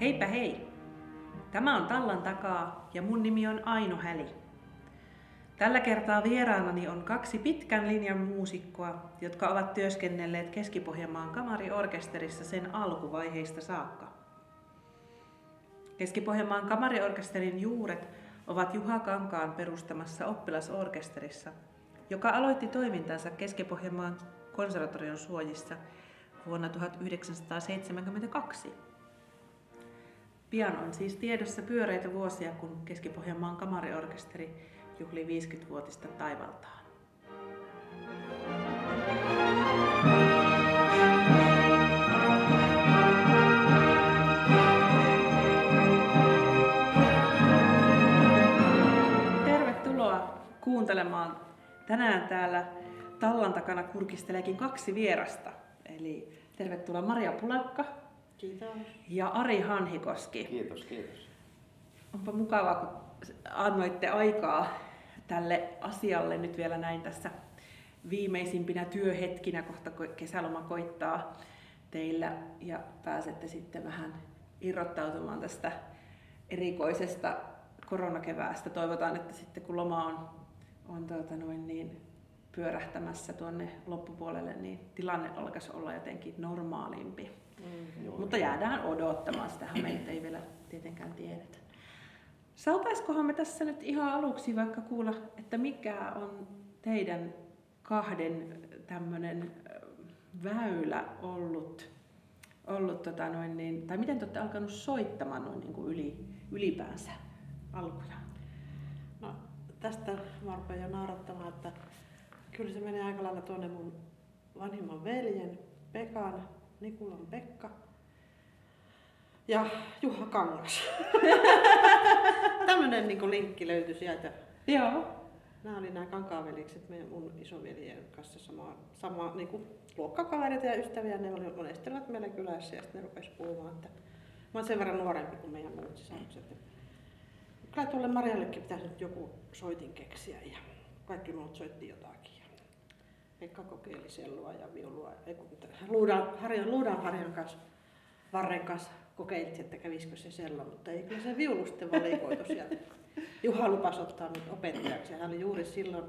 Heipä hei! Tämä on Tallan takaa ja mun nimi on Aino Häli. Tällä kertaa vieraanani on kaksi pitkän linjan muusikkoa, jotka ovat työskennelleet Keski-Pohjanmaan kamariorkesterissa sen alkuvaiheista saakka. Keski-Pohjanmaan kamariorkesterin juuret ovat Juha Kankaan perustamassa oppilasorkesterissa, joka aloitti toimintansa Keski-Pohjanmaan konservatorion suojissa vuonna 1972. Pian on siis tiedossa pyöreitä vuosia, kun Keski-Pohjanmaan kamariorkesteri juhli 50-vuotista taivaltaan. Tervetuloa kuuntelemaan. Tänään täällä tallan takana kurkisteleekin kaksi vierasta. Eli tervetuloa Maria Pulakka Kiitos. ja Ari Hanhikoski. Kiitos, kiitos. Onpa mukavaa, kun annoitte aikaa tälle asialle nyt vielä näin tässä viimeisimpinä työhetkinä, kohta ko- kesäloma koittaa teillä ja pääsette sitten vähän irrottautumaan tästä erikoisesta koronakeväästä. Toivotaan, että sitten kun loma on, on tuota noin niin pyörähtämässä tuonne loppupuolelle, niin tilanne alkaisi olla jotenkin normaalimpi. Mm. Mutta jäädään odottamaan, sitähän me nyt ei vielä tietenkään tiedetä. Saataiskohan me tässä nyt ihan aluksi vaikka kuulla, että mikä on teidän kahden tämmöinen väylä ollut, ollut tota noin niin, tai miten te olette alkanut soittamaan noin niin kuin yli, ylipäänsä alkujaan? No, tästä mä rupean jo naurattamaan, että kyllä se menee aika lailla tuonne mun vanhimman veljen, Pekan, Nikulan Pekka ja Juha Kangas. Tämmönen niin linkki löytyi sieltä. Joo. Nämä oli nämä kankaavelikset meidän mun isoveljen kanssa sama, sama niin kuin luokkakavereita ja ystäviä. Ne oli monestelivat meillä kylässä ja sitten ne rupesi puhumaan, että mä olen sen verran nuorempi kuin meidän muut sisarukset. Kyllä tuolle Mariallekin pitäisi nyt joku soitin keksiä ja kaikki muut soitti jotakin. Pekka kokeili sellua ja viulua, luudan, harjan, luudan harjan kanssa, Varren kanssa kokeiltiin, että kävisikö se sello, mutta ei kyllä se viulu sitten valikoitu sieltä. Juha lupasi ottaa minut opettajaksi. Hän oli juuri silloin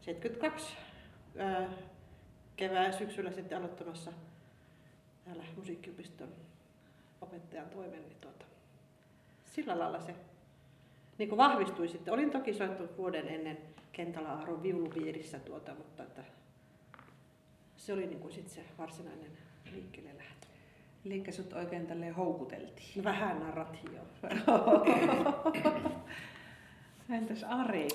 72 ää, kevää syksyllä sitten aloittamassa täällä musiikkiopiston opettajan toimen. Niin tuota, sillä lailla se niin kuin vahvistui sitten. Olin toki soittanut vuoden ennen Kentala Aaron viulupiirissä tuota, mutta että se oli niin kuin sit se varsinainen liikkeelle lähtö. Eli sut oikein tälleen houkuteltiin. No, vähän narratio. Entäs Ari?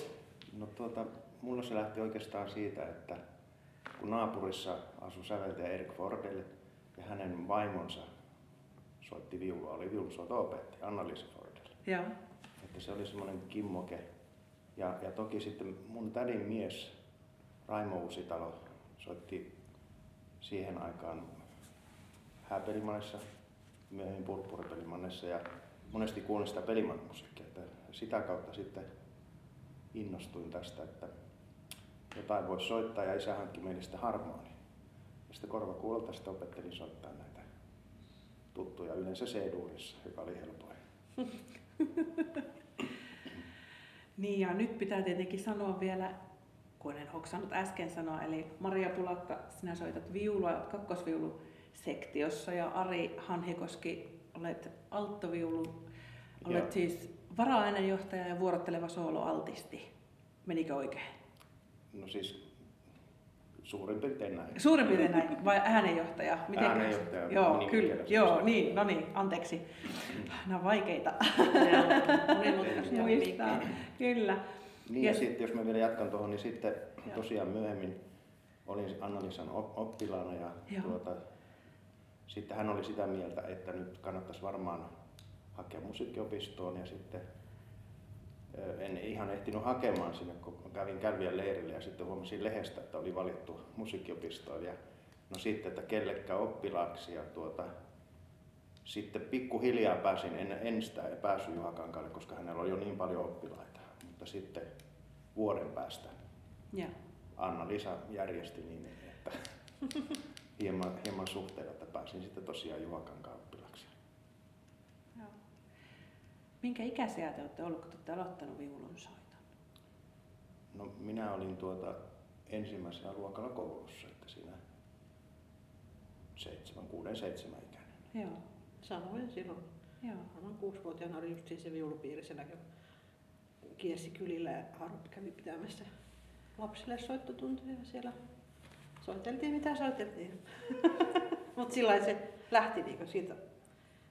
No tuota, mulla se lähti oikeastaan siitä, että kun naapurissa asui säveltäjä Erik Fordel ja hänen vaimonsa soitti viulua, oli viulusoito-opettaja Anna-Liisa Fordel. Joo. Että se oli semmoinen kimmoke. Ja, ja toki sitten mun tädin mies Raimo Uusitalo soitti siihen aikaan hääpelimannessa, myöhemmin purppuripelimannessa ja monesti kuulin sitä pelimanmusiikkia. Sitä kautta sitten innostuin tästä, että jotain voisi soittaa ja isä hankki meille sitä harmonia. Ja sitten korvakuulolta sitten opettelin soittaa näitä tuttuja yleensä C-duurissa, joka oli helpoin. Niin ja nyt pitää tietenkin sanoa vielä, kun en hoksannut äsken sanoa, eli Maria Pulakka, sinä soitat viulua, olet kakkosviulusektiossa ja Ari Hanhikoski, olet alttoviulu, olet Joo. siis vara-äänenjohtaja ja vuorotteleva soolo altisti. Menikö oikein? No siis suurin piirtein näin. Suurin piirtein näin, vai äänenjohtaja? Se- Äänenjohtaja Joo, kyllä, nimikielessä joo, niin, no niin, anteeksi. Nämä on vaikeita Monimutkaisia muistaa. Kyllä. Niin ja Ja- sitten jos mä vielä jatkan tuohon, niin sitten Joo. tosiaan myöhemmin olin Anna-Liisan op- oppilaana ja Joo. tuota, sitten hän oli sitä mieltä, että nyt kannattaisi varmaan hakea musiikkiopistoon ja sitten en ihan ehtinyt hakemaan sinne, kun kävin Kärviän leirille ja sitten huomasin lehdestä, että oli valittu musiikkiopistoon ja no sitten, että kellekään oppilaaksi ja tuota, sitten pikkuhiljaa pääsin, en, en sitä päässyt Juha Kankaalle, koska hänellä oli jo niin paljon oppilaita, sitten vuoden päästä Joo. Anna-Liisa järjesti niin, että hieman, hieman suhteella, että pääsin sitten tosiaan Juha Kankaan oppilaaksi. Minkä ikäisiä te olette ollut, kun te olette aloittanut viulunsoiton? No minä olin tuota ensimmäisellä luokalla koulussa, että siinä seitsemän, kuuden, seitsemän ikäinen. Joo, Samoin silloin. joo. Varmaan kuusivuotiaana oli just se viulupiiri siellä, kun kiersi kylillä ja Harut kävi pitämässä lapsille soittotunteja ja siellä soiteltiin mitä soiteltiin. Mutta sillä se lähti niinku siitä,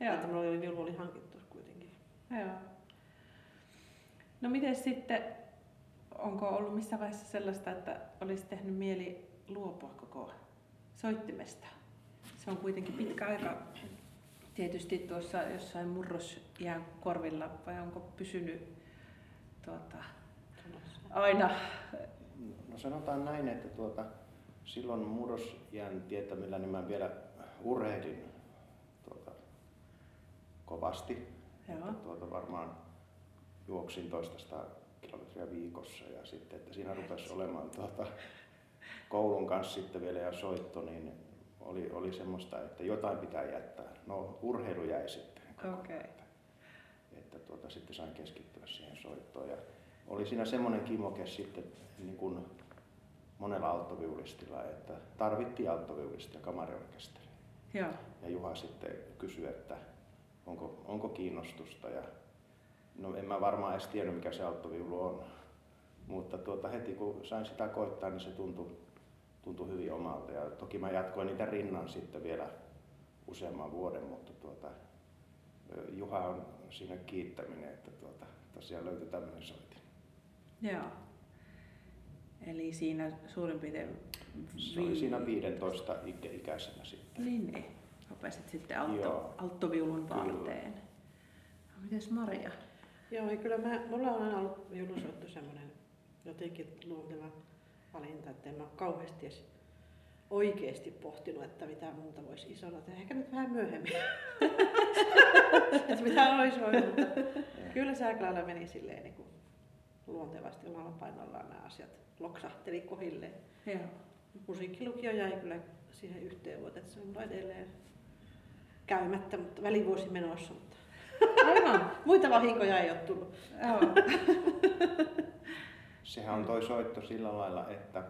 Joo. että mulla oli viulu oli hankittu kuitenkin. Joo. No miten sitten, onko ollut missään vaiheessa sellaista, että olisi tehnyt mieli luopua koko soittimesta? Se on kuitenkin pitkä aika tietysti tuossa jossain murrosiän korvilla, vai onko pysynyt tuota, aina? No sanotaan näin, että tuota, silloin murrosjään tietämillä niin mä vielä urheilin tuota, kovasti. Joo. Että tuota, varmaan juoksin toista kilometriä viikossa ja sitten, että siinä rupesi olemaan tuota, koulun kanssa sitten vielä ja soitto, niin oli, oli semmoista, että jotain pitää jättää. No urheilu jäi sitten. Okei. Että, että tuota, sitten sain keskittyä siihen soittoon. Ja oli siinä semmoinen kimoke sitten niin kuin monella alttoviulistilla, että tarvittiin alttoviulista ja kamariorkesteri. Joo. Ja Juha sitten kysyi, että onko, onko kiinnostusta. Ja, no en mä varmaan edes tiennyt, mikä se alttoviulu on. Mutta tuota, heti kun sain sitä koittaa, niin se tuntui, tuntui hyvin omalta. Ja toki mä jatkoin niitä rinnan sitten vielä useamman vuoden, mutta tuota, Juha on siinä kiittäminen, että tuota, tosiaan löytyi tämmöinen soitin. Joo. Eli siinä suurin piirtein... Se oli siinä 15 ikä, ikäisenä sitten. Niin, niin. Rupesit sitten altto, alttoviulun varteen. No, mites Maria? Joo, ja kyllä mä, mulla on aina ollut viulusoitto semmoinen jotenkin luonteva valinta, että en mä ole kauheasti edes oikeasti pohtinut, että mitä muuta voisi isona tehdä. Ehkä nyt vähän myöhemmin. että mitä olisi voinut, mutta kyllä se aika lailla meni silleen niin kuin luontevasti omalla painollaan nämä asiat loksahteli kohilleen. Joo. Musiikkilukio jäi kyllä siihen yhteen vuoteen, että se on edelleen käymättä, mutta välivuosi menossa. Mutta Aivan. muita vahinkoja ei ole tullut. Joo. Sehän on toi soitto sillä lailla, että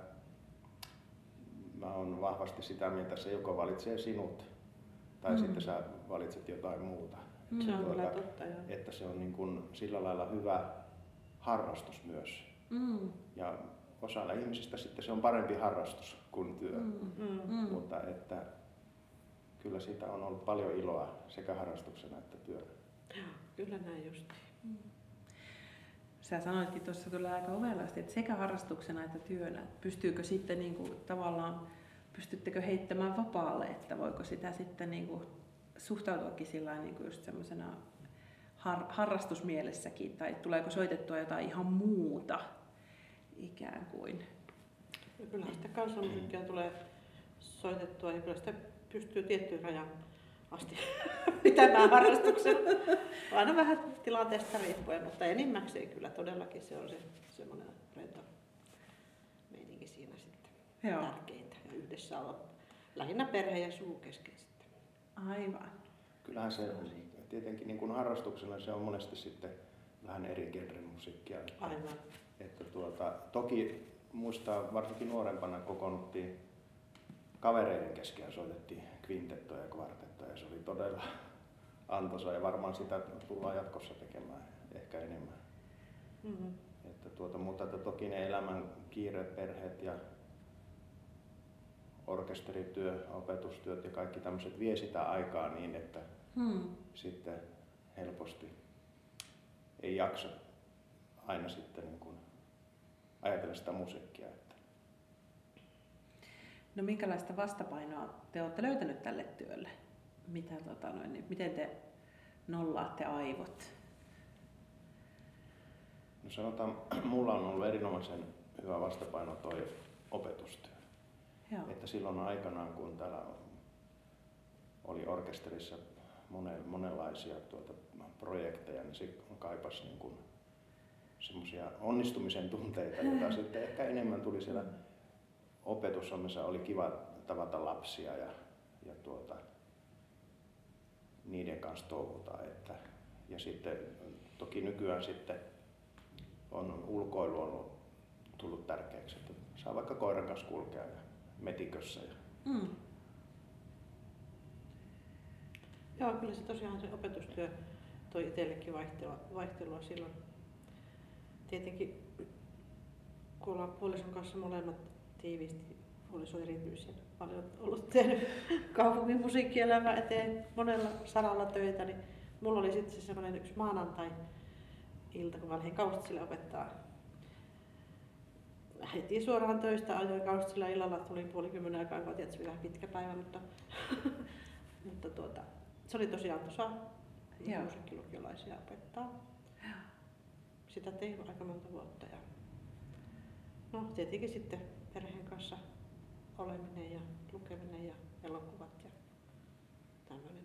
mä oon vahvasti sitä mieltä, että se joko valitsee sinut tai Mm. sitten sä valitset jotain muuta. Se on Mm. kyllä Tuota, totta, joo. Että se on niin kun sillä lailla hyvä harrastus myös. Mm. Ja osalla ihmisistä sitten se on parempi harrastus kuin työ. Mm. Mm. Mm. Mutta että kyllä siitä on ollut paljon iloa sekä harrastuksena että työnä. Kyllä näin just. Sä sanoitkin tuossa tulee aika ovelasti, että sekä harrastuksena että työnä. Pystyykö sitten niin kuin, tavallaan, pystyttekö heittämään vapaalle, että voiko sitä sitten niin kuin, suhtautuakin sillä niin kuin just semmoisena har, harrastusmielessäkin, tai tuleeko soitettua jotain ihan muuta ikään kuin? Kyllä sitä kansanmusiikkia tulee soitettua ja kyllä sitä pystyy tiettyyn rajan asti pitämään harrastuksen. Aina vähän tilanteesta riippuen, mutta enimmäkseen kyllä todellakin se on se semmoinen rento meininki siinä sitten Joo, tärkeintä. Ja yhdessä olla lähinnä perhe ja suu kesken sitten. aivan. Kyllähän se tietenkin niin kuin harrastuksena se on monesti sitten vähän eri genren musiikkia. Että, Aivan. että tuota, toki muistaa varsinkin nuorempana kokoonnuttiin kavereiden kesken soitettiin kvintettoja ja kvartettoja ja se oli todella antoisa ja varmaan sitä tullaan jatkossa tekemään ehkä enemmän. Mm-hmm. Että tuota, mutta että toki ne elämän kiireet, perheet ja orkesterityö, opetustyöt ja kaikki tämmöiset vie sitä aikaa niin, että Hmm. sitten helposti ei jaksa aina sitten niin kuin ajatella sitä musiikkia. Että No minkälaista vastapainoa te olette löytänyt tälle työlle? Mitä, tota, noin, niin, miten te nollaatte aivot? no sanotaan, mulla on ollut erinomaisen hyvä vastapaino toi opetustyö. Joo. Että silloin aikanaan, kun täällä oli orkesterissa monen, monenlaisia tuota, projekteja, niin se kaipasi niin kuin semmoisia onnistumisen tunteita, joita sitten ehkä enemmän tuli siellä opetushommissa. Oli kiva tavata lapsia ja, ja tuota, niiden kanssa touhuta. Että, ja sitten toki nykyään sitten on ulkoilu ollut tullut tärkeäksi, että saa vaikka koiran kanssa kulkea ja metikössä. Ja... Mm. Joo, kyllä se tosiaan se opetustyö toi itsellekin vaihtelua, vaihtelua silloin. Tietenkin kun ollaan puolison kanssa molemmat tiiviisti, puoliso erityisen paljon ollut tehnyt kaupungin musiikkielämä eteen monella saralla töitä, niin mulla oli sitten se semmoinen yksi maanantai ilta, kun mä lähdin Kaustisille opettaa. Heti suoraan töistä ajoin Kaustisilla illalla, tuli puoli kymmenen aikaa, kun tietysti vähän pitkä päivä, mutta, mutta tuota, se oli tosiaan tuossa musiikkilukiolaisia opettaa. Sitä tein aika monta vuotta. Ja no tietenkin sitten perheen kanssa oleminen ja lukeminen ja elokuvat ja tämmöinen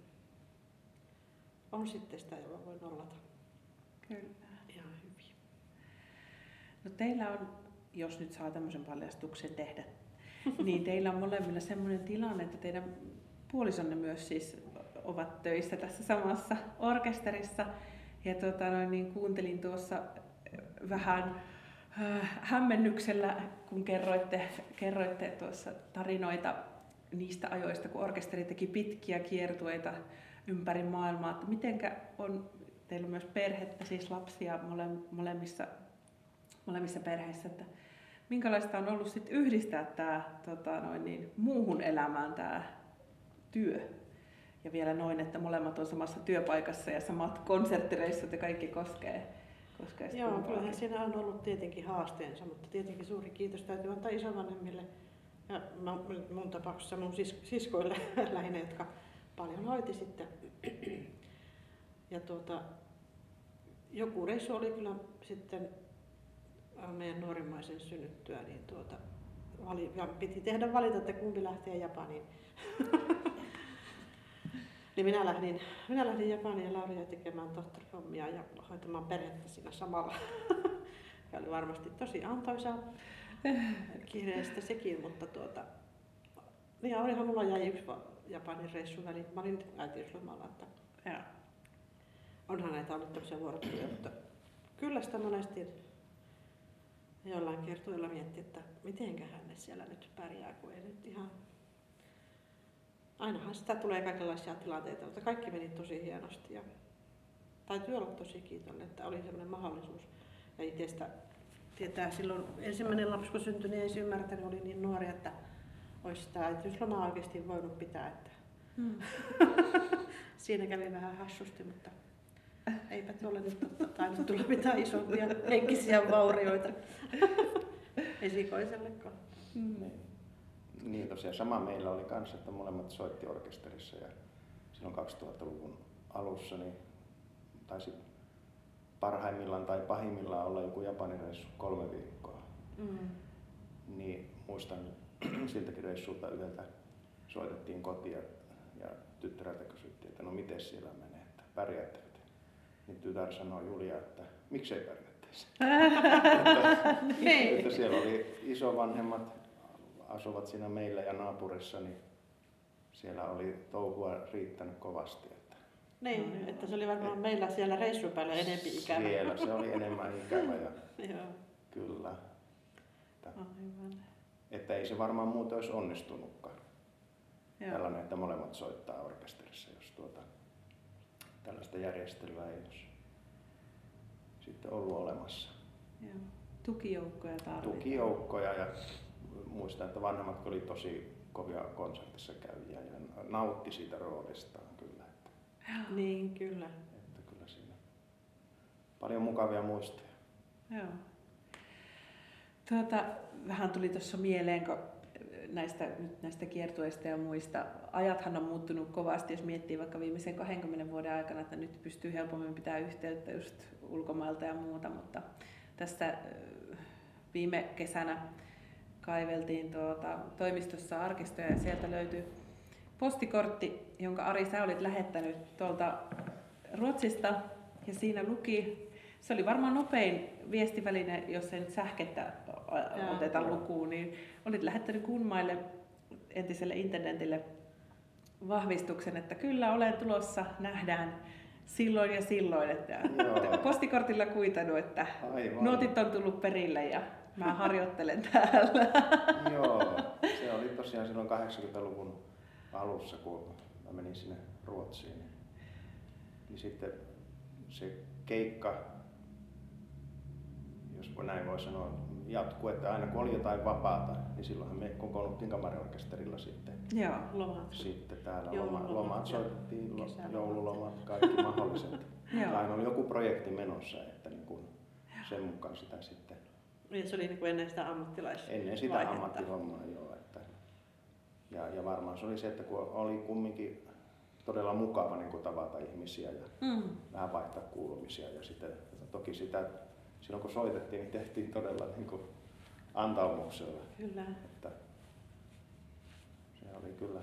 on sitten sitä, jolla voi nollata. Kyllä. Ihan hyvin. No teillä on, jos nyt saa tämmöisen paljastuksen tehdä, niin teillä on molemmilla semmoinen tilanne, että teidän puolisonne myös siis ovat töissä tässä samassa orkesterissa. Ja tota, noin, niin kuuntelin tuossa vähän äh, hämmennyksellä, kun kerroitte, kerroitte tuossa tarinoita niistä ajoista, kun orkesteri teki pitkiä kiertueita ympäri maailmaa. Että mitenkä on, teillä on myös perhettä, siis lapsia mole, molemmissa, molemmissa perheissä, että minkälaista on ollut sit yhdistää tämä tota, noin niin, muuhun elämään tämä työ? Ja vielä noin, että molemmat on samassa työpaikassa ja samat konserttireissut ja kaikki koskee. Koskee Joo, kyllähän siinä on ollut tietenkin haasteensa, mutta tietenkin suuri kiitos täytyy antaa isovanhemmille ja mun tapauksessa mun sis- siskoille lähinnä, jotka paljon hoiti sitten. Ja tuota, joku reissu oli kyllä sitten meidän nuorimmaisen synnyttyä, niin tuota, vali, ja piti tehdä valita, että kumpi lähtee Japaniin. niin minä lähdin, minä lähdin Japaniin ja Lauri tekemään tohtorihommia ja hoitamaan perhettä siinä samalla. ja oli varmasti tosi antoisaa kiireistä sekin, mutta tuota, niin olihan mulla jäi yksi Japanin reissu väliin. Mä olin äitiyslomalla, että ja. onhan näitä ollut tämmöisiä vuorotteluja, mutta kyllä sitä monesti jollain kertoilla mietti, että mitenköhän ne siellä nyt pärjää, kun ei nyt ihan... Ainahan sitä tulee kaikenlaisia tilanteita, mutta kaikki meni tosi hienosti. Ja täytyy olla tosi kiitollinen, että oli sellainen mahdollisuus. Ja itsestä tietää silloin ensimmäinen lapsi, kun syntyi, niin ei ymmärtänyt, oli niin nuori, että olisi sitä äitiyslomaa oikeasti voinut pitää. Että hmm. Siinä kävi vähän hassusti, mutta eipä tuolle nyt tainnut tulla mitään isompia henkisiä vaurioita esikoisellekaan. Hmm. Niin tosiaan sama meillä oli kanssa, että molemmat soitti orkesterissa ja silloin 2000-luvun alussa niin taisi parhaimmillaan tai pahimmillaan olla joku Japanin reissu kolme viikkoa. Mm. Niin muistan siltäkin reissulta yhdeltä soitettiin kotia ja tyttäreltä kysyttiin, että no miten siellä menee, että pärjäättekö te? Niin tytär sanoi Julia, että miksei pärjättäisi. että, niin. että siellä oli isovanhemmat, asuvat siinä meillä ja naapurissa, niin siellä oli touhua riittänyt kovasti. Että niin, no, että se oli varmaan et, meillä siellä reissupäällä enempi ikävä. Siellä se oli enemmän ikävä ja Joo. kyllä. Että, Aivan. että ei se varmaan muuten olisi onnistunutkaan. Joo. Tällainen, että molemmat soittaa orkesterissa, jos tuota, tällaista järjestelyä ei olisi sitten ollut olemassa. Joo. Tukijoukkoja tarvitaan. Tukijoukkoja ja muistan, että vanhemmat oli tosi kovia konsertissa käyjiä ja nautti siitä roolistaan kyllä. Että, niin, kyllä. Että kyllä siinä paljon mukavia muistoja. Joo. Tuota, vähän tuli tuossa mieleen, kun näistä, nyt näistä kiertueista ja muista. Ajathan on muuttunut kovasti, jos miettii vaikka viimeisen 20 vuoden aikana, että nyt pystyy helpommin pitää yhteyttä just ulkomailta ja muuta, mutta tässä viime kesänä kaiveltiin tuota, toimistossa arkistoja ja sieltä löytyi postikortti, jonka Ari sä olit lähettänyt tuolta Ruotsista ja siinä luki, se oli varmaan nopein viestiväline, jos ei nyt sähkettä oteta lukuun, niin olit lähettänyt Kunmaille entiselle internetille vahvistuksen, että kyllä olen tulossa, nähdään silloin ja silloin, että Joo. postikortilla kuitannut, että Aivan. nuotit on tullut perille ja mä harjoittelen täällä. Joo, se oli tosiaan silloin 80-luvun alussa, kun mä menin sinne Ruotsiin. Niin, sitten se keikka, jos voi- näin voi sanoa, jatkuu, että aina kun oli jotain vapaata, niin silloinhan me kokoonnuttiin kamariorkesterilla sitten. Joo. Lomat. Sitten täällä lomat ja soitettiin, joululomat, kaikki mahdolliset. Aina oli joku projekti menossa, että niin kun sen mukaan sitä sitten Niin se oli niin kuin ennen sitä ammattilais. Ennen sitä vaihetta. ammattihommaa joo. Että, ja, ja varmaan se oli se, että kun oli kumminkin todella mukava niin kuin tavata ihmisiä ja Mm. vähän vaihtaa kuulumisia. Ja sitten toki sitä, silloin kun soitettiin, niin tehtiin todella niin kuin antaumuksella. Kyllä. Että se oli kyllä,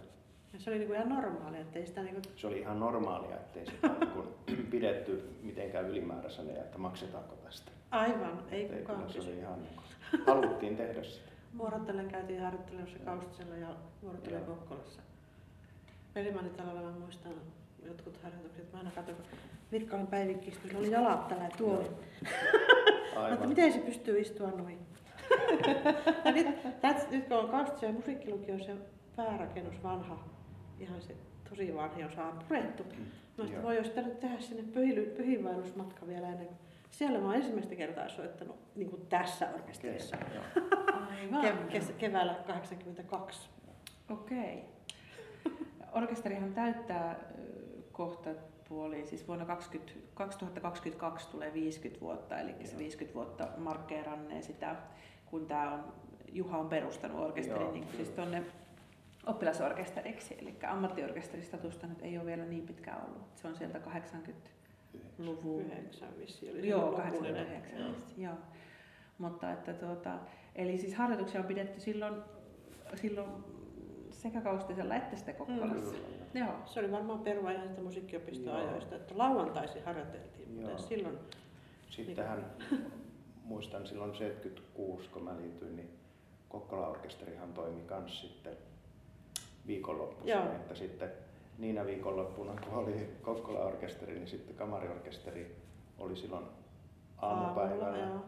Ja se oli niin kuin ihan normaalia, että ei sitä niin kuin... se oli ihan normaalia, ettei sitä niin kuin pidetty mitenkään ylimääräisenä ja että maksetaanko tästä. Aivan, ei kukaan kyllä se oli ihan niin kuin, haluttiin tehdä sitä. Vuorotellen käytiin harjoittelemassa Kaustisella ja vuorotellen Joo. Kokkolassa. Velimanitalolla mä muistan jotkut harjoitukset. Mä aina katsoin, kun Virkkalan Päivikki istui, sillä oli jalat tällä tuoli. Mutta miten se pystyy istua noin? ja nyt, nyt kun on Kaustisen musiikkilukio, se päärakennus vanha, ihan se tosi vanha osa on purettu. Mä voi pitänyt tehdä sinne pyhiinvaellusmatka vielä ennen kuin siellä mä oon ensimmäistä kertaa soittanut niin kuin tässä orkesterissa. Aivan. Ke- kes- keväällä 82. Okei. Orkesterihan täyttää kohta puoliin, siis vuonna 20, 2022 tulee 50 vuotta, eli se Joo. 50 vuotta markkeerannee sitä, kun tämä on, Juha on perustanut orkesterin Joo, niin kuin siis tuonne oppilasorkesteriksi, eli ammattiorkesteristatusta nyt ei ole vielä niin pitkään ollut. Se on sieltä 80-luvun Yhdeksän vissiin oli Joo, se lopullinen. 89. Joo. Mutta että tuota, eli siis harjoituksia on pidetty silloin, silloin sekä Kaustisella että sitten Kokkolassa. Kyllä. Joo. Se oli varmaan perua ihan sitä musiikkiopiston Joo. ajoista, että lauantaisin harjoiteltiin, mutta Joo. silloin Sittenhän muistan silloin 76, kun mä liityin, niin Kokkola-orkesterihan toimi kans sitten viikonloppuisin, Joo. että sitten niinä viikonloppuna, kun oli Kokkola-orkesteri, niin sitten kamariorkesteri oli silloin aamupäivällä. aamulla, joo.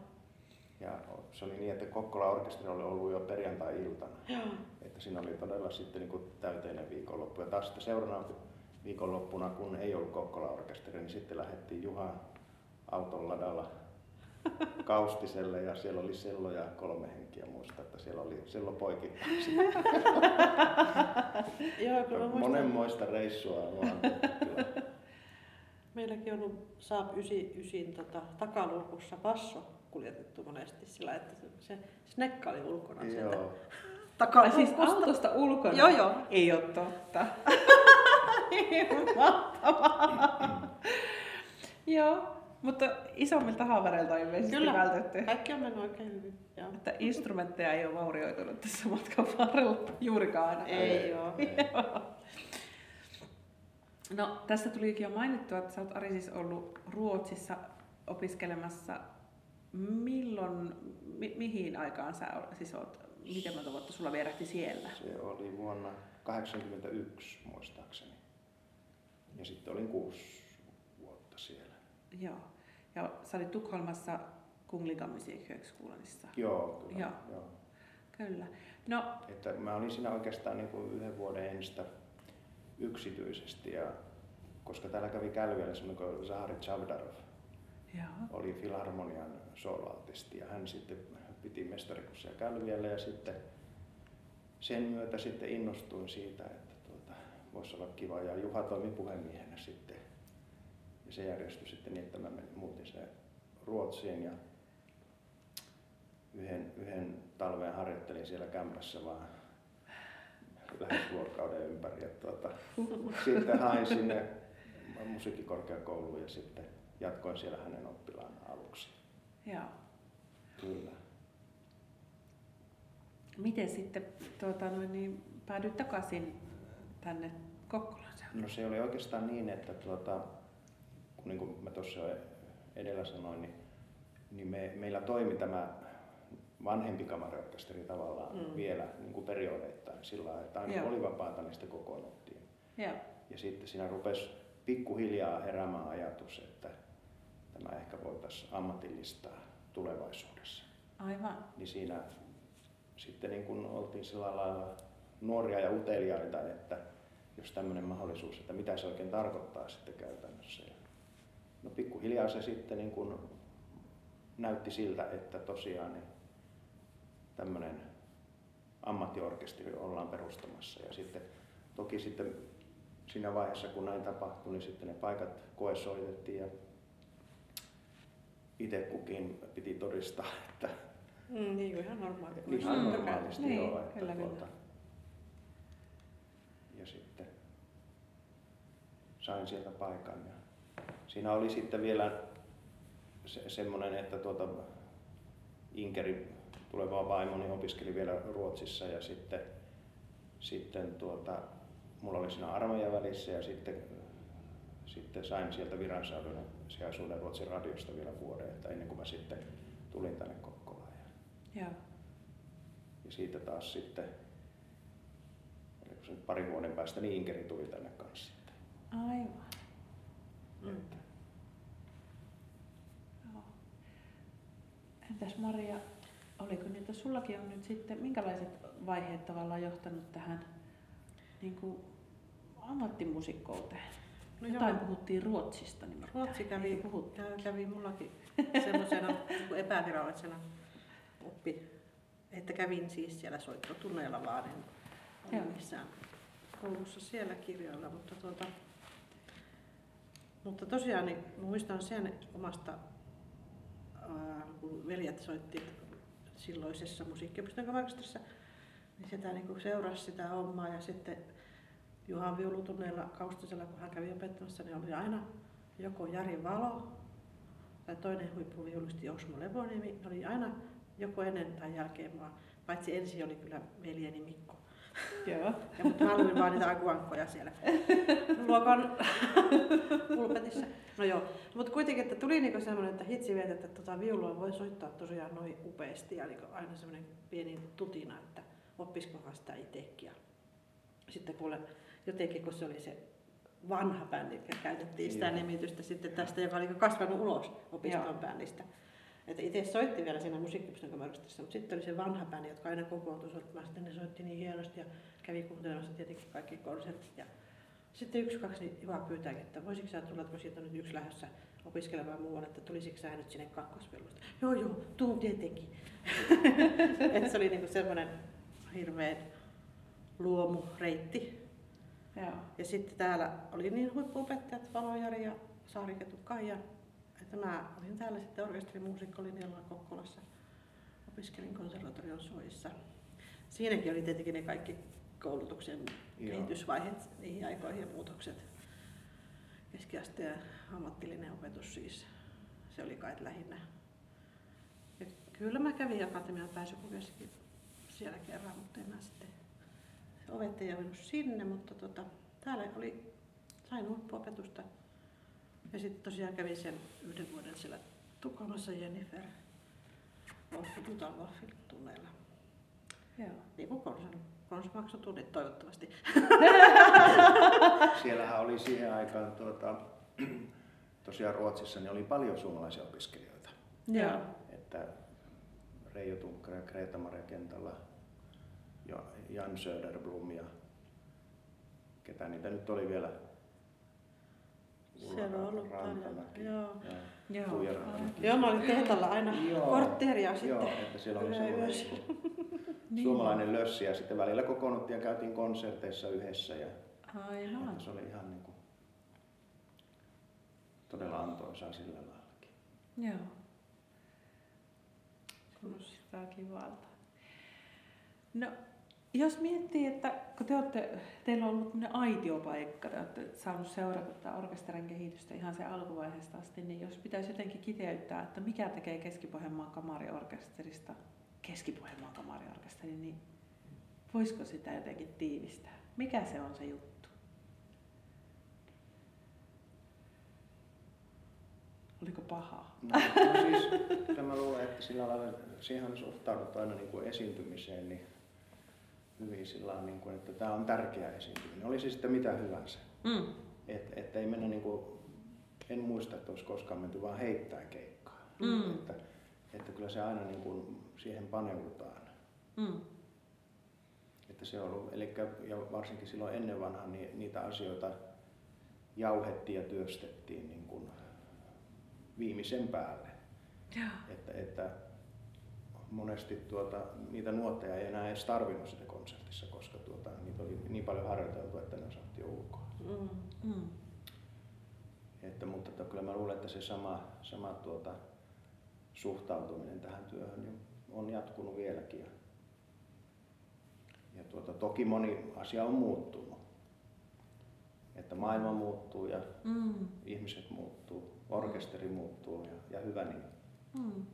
Ja se oli niin, että Kokkola-orkesteri oli ollut jo perjantai-iltana. Joo. Että siinä oli todella sitten niin kuin täyteinen viikonloppu. Ja taas sitten seuraavana viikonloppuna, kun ei ollut Kokkola-orkesteri, niin sitten lähdettiin Juha auton ladalla Kaustiselle ja siellä oli Sello ja kolme henkiä muista, että siellä oli Sello. Joo, kyllä muistan, Monenmoista reissua on meilläkin on ollut Saab 99 tota, takaluukussa basso kuljetettu monesti sillä, että se, se snekka oli ulkona sieltä Joo. Ai takaluukusta. siis autosta ulkona? Joo, joo. Ei ole totta. Joo, mutta isommilta haavereilta on ilmeisesti Kyllä. vältetty. Kaikki on mennyt oikein hyvin. Joo. Että instrumentteja ei ole vaurioitunut tässä matkan varrella juurikaan. Ei joo. No, tässä tulikin jo mainittua, että sä oot Ari siis ollut Ruotsissa opiskelemassa. Milloin, mi- mihin aikaan sä ol- siis oot, miten monta vuotta sulla vierähti siellä? Se oli vuonna 1981 muistaakseni. Ja sitten olin kuusi. Joo. Ja sä olit Tukholmassa Kungligan musiikhögskolanissa. Joo, kyllä. Joo. Joo. Kyllä. No, Että mä olin siinä oikeastaan niin kuin yhden vuoden ensin yksityisesti, ja, koska täällä kävi Kälviällä semmoinen kuin Zahari Chavdarov, joo. oli Filharmonian soloartisti ja hän sitten piti mestarikurssia Kälviällä ja sitten sen myötä sitten innostuin siitä, että tuota, voisi olla kiva ja Juha toimi puhemiehenä sitten. Ja se järjestyi sitten niin, että mä menin, muutin se Ruotsiin ja yhden, yhden talven harjoittelin siellä kämpässä vaan lähes vuorokauden ympäri. Ja tuota, sitten hain sinne musiikkikorkeakouluun ja sitten jatkoin siellä hänen oppilaana aluksi. Joo. Kyllä. Miten sitten tuota, noin, niin, päädyit takaisin tänne Kokkolaan? No se oli oikeastaan niin, että tuota, kun niin kuin mä tuossa edellä sanoin, niin, niin me, meillä toimi tämä vanhempi kamariorkesteri tavallaan Mm. vielä niin kuin periodeittain sillä lailla, että aina Joo. oli vapaata, niin sitten kokoonnuttiin. Joo. Ja sitten siinä rupesi pikkuhiljaa heräämään ajatus, että tämä ehkä voitaisiin ammatillistaa tulevaisuudessa. Aivan. Niin siinä sitten niin kun oltiin sillä lailla nuoria ja uteliaita, että jos tämmöinen mahdollisuus, että mitä se oikein tarkoittaa sitten käytännössä. Ja no pikkuhiljaa se sitten niin kun näytti siltä, että tosiaan niin tämmöinen ammattiorkesteri ollaan perustamassa. Ja sitten toki sitten siinä vaiheessa, kun näin tapahtui, niin sitten ne paikat koesoitettiin ja itse kukin piti todistaa, että Mm, niin kuin ihan normaali. ihan Mm. normaalisti Niin, joo, että kyllä. tuota, ja sitten sain sieltä paikan. Ja siinä oli sitten vielä se, semmoinen, että tuota, Inkeri, tuleva vaimoni, opiskeli vielä Ruotsissa ja sitten, sitten tuota, mulla oli siinä armeijan välissä ja sitten, sitten sain sieltä viransäilyn sijaisuuden Ruotsin radiosta vielä vuoden, että ennen kuin mä sitten tulin tänne Kokkolaan. Ja, ja siitä taas sitten, se nyt parin vuoden päästä, niin Inkeri tuli tänne kanssa. Aivan. Mm. Että Joo. Entäs Maria, oliko niitä, sullakin on nyt sitten, minkälaiset vaiheet tavallaan johtanut tähän niin kuin ammattimusikkouteen? No Jotain joo. puhuttiin Ruotsista nimittäin. Ruotsi kävi, kävi, kävi mullakin semmoisena niin epävirallisena oppi, että kävin siis siellä soittotunneilla vaan en missään koulussa siellä kirjoilla, mutta, tuota, mutta tosiaan niin muistan sen omasta, ää, kun veljet soitti silloisessa musiikkiopiston kamaristassa, niin sitä niin seurasi sitä hommaa ja sitten Juhan viulutunneilla Kaustisella, kun hän kävi opettamassa, niin oli aina joko Jari Valo tai toinen huippuviulisti Osmo Levoniemi, oli aina joko ennen tai jälkeen mua, paitsi ensin oli kyllä veljeni Mikko. Joo. Ja, mutta mä luin vaan niitä akuankkoja siellä luokan pulpetissa. No joo, mutta kuitenkin, että tuli niinku semmoinen, että hitsi vielä, että tota viulua voi soittaa tosiaan noin upeasti ja niinku aina semmoinen pieni tutina, että oppiskohan sitä itsekin. Ja sitten kuule, jotenkin kun se oli se vanha bändi, mikä käytettiin sitä Joo. nimitystä sitten tästä, joka oli niinku kasvanut ulos opiston Joo. bändistä. Että itse soitti vielä siinä musiikkipiston kamaristassa, mutta sitten oli se vanha bändi, jotka aina kokoontui soittamaan. Sitten ne soitti niin hienosti ja kävi kuuntelemassa tietenkin kaikki konsertit. Ja sitten yksi, kaksi niin Juha pyytääkin, että voisitko sä tulla, kun siitä on nyt yksi lähdössä opiskelemaan muualle, että tulisitko sä nyt sinne kakkosvelvoista. Joo, joo, tuun tietenkin. että se oli niinku semmoinen hirveä luomureitti. Joo. Ja sitten täällä oli niin huippuopettajat, Valojari ja Saariketu Kaija, että mä olin täällä sitten orkesterimuusikkolinjalla Kokkolassa. Opiskelin konservatorion soissa. Siinäkin oli tietenkin ne kaikki koulutuksen Joo. kehitysvaiheet niihin aikoihin ja muutokset. Keskiasteen ammatillinen opetus siis, se oli kai lähinnä. Ja kyllä mä kävin akatemian pääsykokeessakin siellä kerran, mutta en mä sitten ovet ei sinne, mutta tota, täällä oli, sain huippuopetusta. Ja sitten tosiaan kävin sen yhden vuoden siellä Tukholmassa Jennifer Wolfi Tutalwolfin tunneilla. Joo. Niin kuin konsan, konsmaksatunnit toivottavasti. Siellähän oli siihen aikaan tuota, tosiaan Ruotsissa niin oli paljon suomalaisia opiskelijoita. Joo. Että Reijo Tunkkara ja Kreta-Maria Kentala ja Jan Söderblom ja ketä niitä nyt oli vielä. Siellä on ollut paljon. Joo. Joo. Joo. Mä olin tehtalla aina Joo. kortteeria sitten. Joo, että siellä oli semmoinen. Niin. suomalainen lössi ja sitten välillä kokoonnuttiin ja käytiin konserteissa yhdessä ja Aivan. että se oli ihan niin kuin todella antoisaa sillä laillakin. Joo. Kuulostaa kivalta. No, jos miettii, että kun te olette, teillä on ollut tämmöinen aitiopaikka, te olette saanut seurata tätä orkesterin kehitystä ihan sen alkuvaiheesta asti, niin jos pitäisi jotenkin kiteyttää, että mikä tekee Keski-Pohjanmaan kamariorkesterista Keski-Pohjanmaan kamariorkesterin, niin voisiko sitä jotenkin tiivistää? Mikä se on se juttu? Oliko pahaa? No, no siis, mä luulen, että sillä lailla siihen suhtaudut aina niin kuin esiintymiseen niin hyvin sillä niin kuin, että tämä on tärkeä esiintyminen. Oli se sitten mitä hyvänsä. Mm. Et, että ei mennä niin kuin en muista, että olisi koskaan menty vaan heittää keikkaa. Mm. Että, että kyllä se aina niin kuin siihen paneudutaan. Mm. Että se on ollut, eli, ja varsinkin silloin ennen vanhaa niin niitä asioita jauhettiin ja työstettiin niin kuin viimeisen päälle. Joo. Että, että monesti tuota, niitä nuotteja ei enää edes tarvinnut sitä konsertissa, koska tuota, niitä oli niin paljon harjoiteltu, että ne osattiin ulkoa. Mm. Mm. Että, mutta että kyllä mä luulen, että se sama, sama tuota, suhtautuminen tähän työhön niin on jatkunut vieläkin. Ja, ja tuota, toki moni asia on muuttunut. Että maailma muuttuu ja Mm. ihmiset muuttuu, orkesteri muuttuu ja, ja hyvä niin. Mm.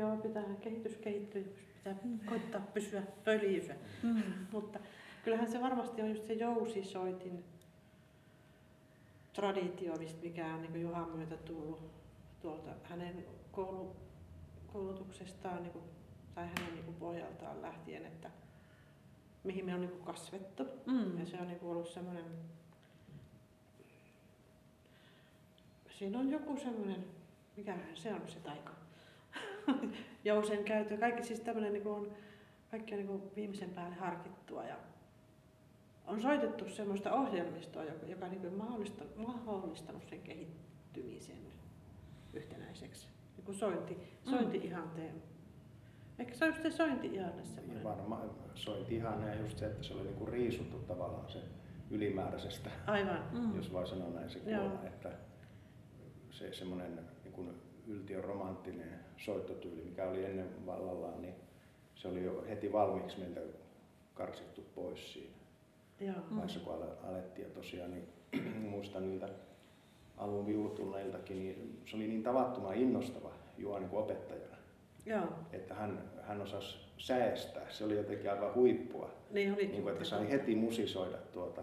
Joo, pitää kehitys kehittyä, pitää koittaa pysyä pöljyssä. Mm. Mutta kyllähän se varmasti on just se jousisoitin traditio, mikä on niin Juhan myötä tullut tuolta hänen koulu, koulutuksestaan niin kuin, tai hänen niin kuin pohjaltaan lähtien, että mihin me on niin kuin kasvettu. Mm. Ja se on niin kuin ollut semmoinen, siinä on joku semmoinen, mikähän se on se taika. Jousen käyttö, kaikki siis tämmöinen niin on, kaikki on niin viimeisen päälle harkittua ja on soitettu semmoista ohjelmistoa, joka, joka niin kuin mahdollistanut, mahdollistanut sen kehittymisen yhtenäiseksi. Niin kuin sointi, sointi-ihanteen. Ehkä se on just se sointi-ihanne Ja semmoinen. varmaan sointi ihan ja just se, että se oli niinku riisuttu tavallaan se ylimääräisestä, Aivan. Mm. jos voi sanoa näin se kuola, että se semmoinen niin yltiön romanttinen soittotyyli, mikä oli ennen vallallaan, niin se oli jo heti valmiiksi meiltä karsittu pois siinä Joo. Mm. vaiheessa, kun ale- alettiin. Ja tosiaan niin, muistan niiltä alun viulutunneiltakin, niin se oli niin tavattoman innostava Juha niin opettajana, Joo. että hän, hän osasi säestää. Se oli jotenkin aivan huippua. Niin olikin. Niin kuin, että sai heti musisoida tuota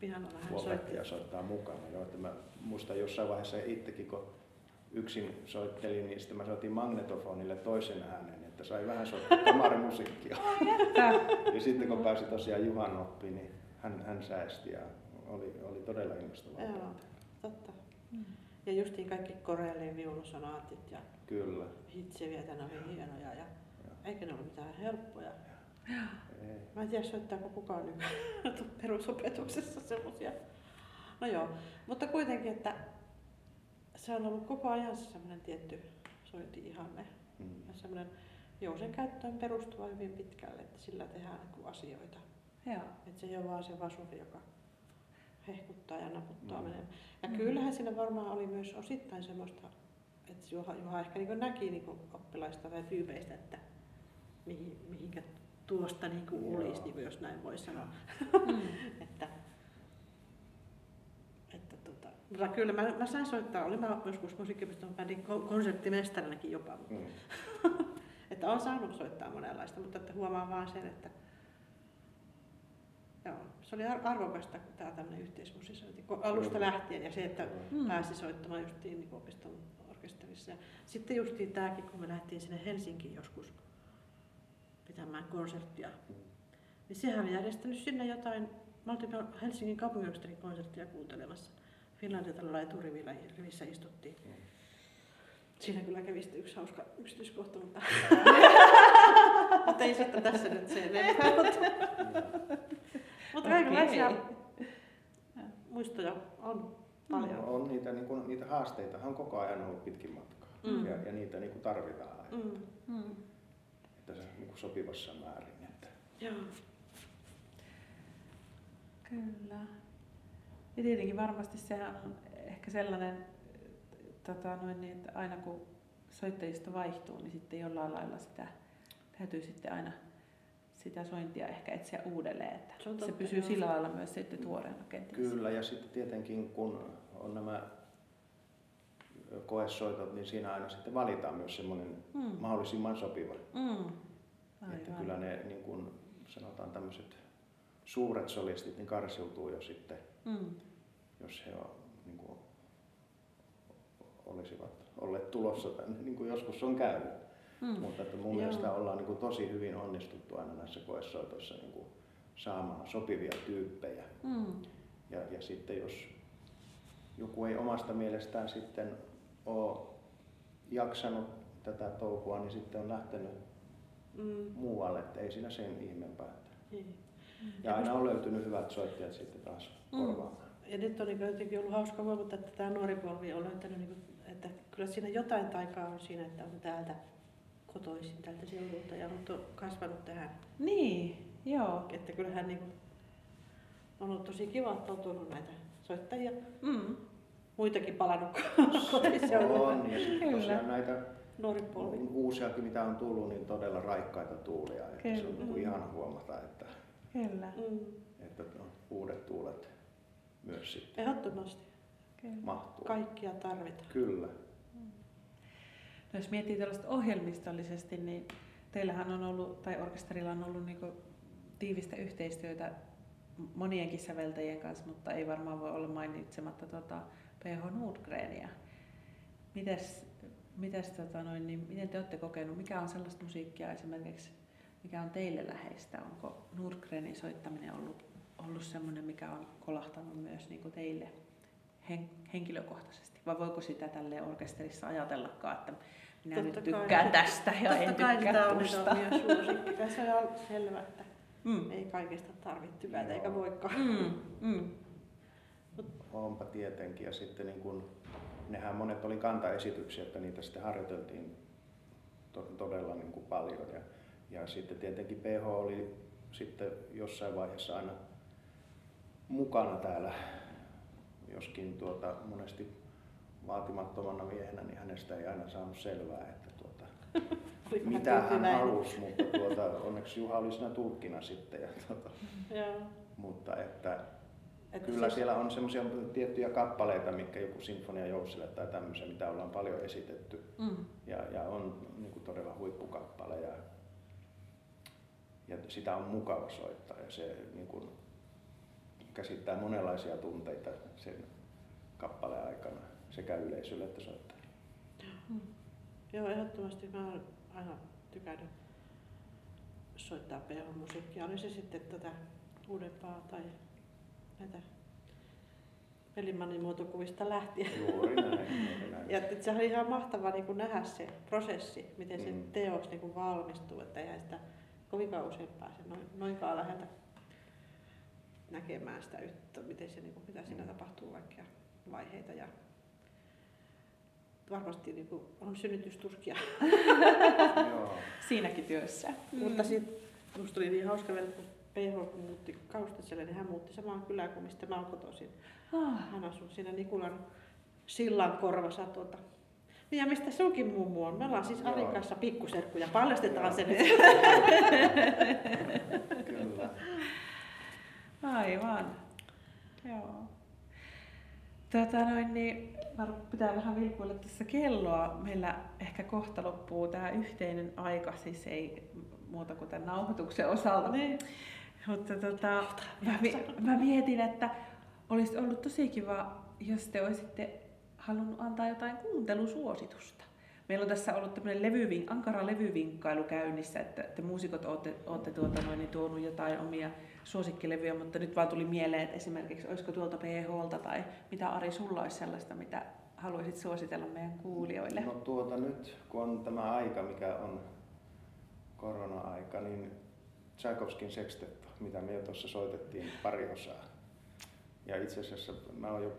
Pihalla vähän soittaa mukana. Joo, että mä muistan jossain vaiheessa itsekin, kun yksin soittelin, niin sitten mä soitin magnetofonille toisen äänen, että sai vähän soittaa kamarimusiikkia. ja sitten kun pääsi tosiaan Juhan oppiin, niin hän, hän säästi ja oli, oli todella innostavaa. Joo. Totta. Mm. Ja justiin kaikki Koreelin viulusonaatit ja Kyllä. hitseviä, ne oli hienoja ja Joo. eikä ne ollut mitään helppoja. Ei. Mä en tiedä soittaako kukaan nyt perusopetuksessa semmosia. No joo, mutta kuitenkin, että se on ollut koko ajan se semmoinen tietty sointi-ihanne. Mm. Ja semmoinen jousen käyttöön perustuva hyvin pitkälle, että sillä tehdään niin asioita. Joo. Että se ei ole vaan se vasuri, joka hehkuttaa ja naputtaa Mm. menemään. Ja Mm. kyllähän siinä varmaan oli myös osittain semmoista, että Juha, Juha ehkä niin näki niin oppilaista tai tyypeistä, että mihin, mihinkä tuosta niin kuin olisi, niin kuin jos näin voi sanoa. Mm. että, mutta kyllä mä, mä sain soittaa, olin mä joskus musiikkipiston bändin ko- konserttimestarinäkin jopa, Mm. että olen saanut soittaa monenlaista, mutta että huomaan vaan sen, että joo, se oli ar- arvokasta tämä tämmöinen yhteismusisointi alusta lähtien ja se, että Mm. pääsi soittamaan justiin niin opiston orkesterissa. Ja sitten justiin tämäkin, kun me lähdettiin sinne Helsinkiin joskus pitämään konserttia, niin sehän oli järjestänyt sinne jotain, me oltiin Helsingin kaupunginorkesterin konserttia kuuntelemassa. Finlandia-talolla eturivillä rivissä istuttiin. Mm. Siinä kyllä kävi sitten yksi hauska yksityiskohta, mutta, mutta ei sitten tässä nyt se enempää. Mutta, kaikenlaisia muistoja on paljon. No, on niitä, niin kuin, niitä haasteita on koko ajan ollut pitkin matkaa. Mm. Ja, ja niitä niin kuin tarvitaan, aina, Mm. Mm. että se niin kuin sopivassa määrin. Että, Joo. Kyllä. Ja tietenkin varmasti sehän on ehkä sellainen, tota, noin niin, että aina kun soittajisto vaihtuu, niin sitten jollain lailla sitä täytyy sitten aina sitä sointia ehkä etsiä uudelleen, että Se on se totta, pysyy joo. sillä lailla myös sitten tuoreena kenties. Kyllä, ja sitten tietenkin kun on nämä koesoitot, niin siinä aina sitten valitaan myös semmoinen Mm. mahdollisimman sopiva. Mm. Että kyllä ne niin kuin sanotaan tämmöiset suuret solistit niin karsiutuu jo sitten, Mm. Jos he on, niin kuin, olisivat olleet tulossa tänne, niin kuin joskus on käynyt. Mm. Mutta että mun Joo. mielestä ollaan niin kuin tosi hyvin onnistuttu aina näissä koesoitoissa niin kuin saamaan sopivia tyyppejä. Mm. Ja, ja sitten jos joku ei omasta mielestään sitten ole jaksanut tätä touhua, niin sitten on lähtenyt Mm. muualle, että ei siinä sen ihmeempää. Niin. Ja aina on löytynyt hyvät soittajat sitten taas Mm. korvaamaan. Ja nyt on niin jotenkin ollut hauska huomata, että tämä nuori polvi on löytänyt, niin kuin, että kyllä siinä jotain taikaa on siinä, että on täältä kotoisin, täältä seudulta ja on kasvanut tähän. Niin, joo. Että kyllähän niin kuin, on ollut tosi kiva, että on tullut näitä soittajia. Mm. Muitakin palannut kotiseudulta. On, ja sitten Kyllä. tosiaan näitä Nuori polvi. uusiakin, mitä on tullut, niin todella raikkaita tuulia. Että se on Kyllä. niin kuin ihana huomata, että, Kyllä. Mm. että on uudet tuulet myös sitten Ehdottomasti. Kyllä. mahtuu. Kaikkia tarvitaan. Kyllä. No jos miettii tällaista ohjelmistollisesti, niin teillähän on ollut, tai orkesterilla on ollut niin tiivistä yhteistyötä monienkin säveltäjien kanssa, mutta ei varmaan voi olla mainitsematta tuota PH Nordgrenia. Mites, mites, tota noin, niin miten te olette kokenut, mikä on sellaista musiikkia esimerkiksi, mikä on teille läheistä? Onko Nordgrenin soittaminen ollut, ollut sellainen, mikä on kolahtanut myös niin teille hen, henkilökohtaisesti? Vai voiko sitä tälle orkesterissa ajatellakaan, että minä Totta nyt kai tykkään se- tästä ja en Totta kai sitä tykkää on tuosta? omia suosikkeja. Se on selvä, että Mm. ei kaikista tarvitse tykätä eikä voikaan. Mm. Mm. Onpa tietenkin. Ja sitten niin kun, nehän monet oli kantaesityksiä, että niitä sitten harjoiteltiin to- todella niin kuin paljon. Ja, ja sitten tietenkin PH oli sitten jossain vaiheessa aina mukana täällä, joskin tuota, monesti vaatimattomana miehenä, niin hänestä ei aina saanut selvää, että tuota, mitä hän halusi, mutta tuota, onneksi Juha oli siinä tulkkina sitten. Ja tuota, mutta että Että Kyllä se- siellä on semmoisia tiettyjä kappaleita, mitkä joku Sinfonia Joutsille tai tämmöisiä, mitä ollaan paljon esitetty. Mm. Ja, ja on niin kuin todella huippukappale ja, ja sitä on mukava soittaa ja se niin kuin, käsittää monenlaisia tunteita sen kappaleen aikana sekä yleisölle että soittajille. Joo, ehdottomasti mä oon aina tykännyt soittaa PH-musiikkia. Oli se sitten tätä uudempaa tai näitä Pelimannin muotokuvista lähtien. Juuri näin. Juuri näin. Ja että se oli ihan mahtava niin kuin nähdä se prosessi, miten se Mm. teos niin kuin valmistuu, että eihän sitä kovinkaan usein pääse noin, noinkaan läheltä näkemään sitä, yhtä, miten se, niin kuin, mitä siinä Mm. tapahtuu, vaikka vaiheita. Ja varmasti niin kuin, on synnytystuskia, Joo. Siinäkin työssä. mm. mutta sitten musta oli niin hauska vielä, kun PH kun muutti Kaustaselle, niin hän muutti samaan kylään kuin mistä mä oon kotoisin. Ah, Hän asui siinä Nikulan sillan korvassa tuota. Niin ja mistä sunkin mummu on? Me ollaan siis. Arin kanssa pikkuserkkuja. Paljastetaan se nyt. Kyllä. Aivan. Joo. Tota noin, niin pitää vähän vilkuilla tässä kelloa. Meillä ehkä kohta loppuu tämä yhteinen aika, siis ei muuta kuin tämän nauhoituksen osalta. niin. Mutta tota, mä, mä mietin, että olisi ollut tosi kiva, jos te olisitte halunnut antaa jotain kuuntelusuositusta. Meillä on tässä ollut tämmöinen levyvin, ankara levyvinkkailu käynnissä, että te muusikot olette, olette tuota noin, niin tuonut jotain omia suosikkilevyjä, mutta nyt vaan tuli mieleen, että esimerkiksi olisiko tuolta PHlta tai mitä Ari sulla olisi sellaista, mitä haluaisit suositella meidän kuulijoille? No tuota nyt, kun on tämä aika, mikä on korona-aika, niin Tchaikovskin sekstetto, mitä me jo tuossa soitettiin pari osaa. Ja itse asiassa mä oon jo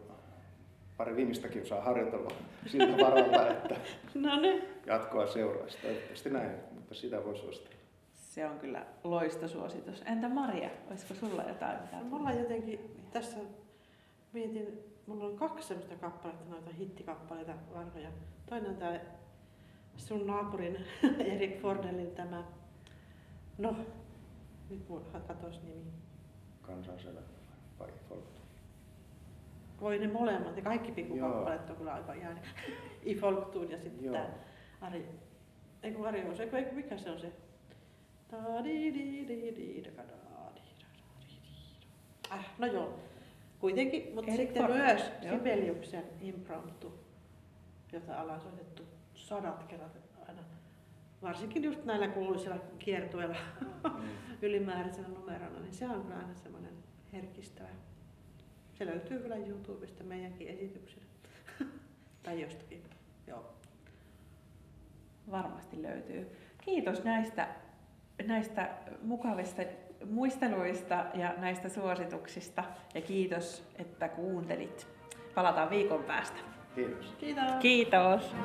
pari viimeistäkin osaa harjoitella siltä varalta, että No niin. jatkoa seuraisi. Toivottavasti näin, mutta sitä voi suositella. Se on kyllä loistosuositus. Entä Maria, olisiko sulla jotain? Mitä mulla jotenkin tässä mietin, mulla on kaksi semmoista kappaletta, noita hittikappaleita vanhoja. Toinen on tämä sun naapurin Erik Fornellin tämä, no nyt mun katos nimi. Kansanselä vai folk. Voi ne molemmat, ne kaikki pikkukappaleet on kyllä aika ihan I Folktuun ja sitten Joo. tämä Ari, ei kun Ari on se, eikö, eikö, mikä se on se? Äh, no joo, kuitenkin, mutta Erik sitten Forssell, myös. Sibeliuksen impromptu, jota ollaan soitettu sadat kerrat aina. Varsinkin just näillä kuuluisilla kiertueilla Mm. ylimääräisenä numerona, niin se on kyllä aina semmoinen herkistävä Se löytyy kyllä YouTubesta meidänkin esityksenä. tai jostakin. Joo. Varmasti löytyy. Kiitos näistä, näistä mukavista muisteluista ja näistä suosituksista. Ja kiitos, että kuuntelit. Palataan viikon päästä. Kiitos. Kiitos. Kiitos.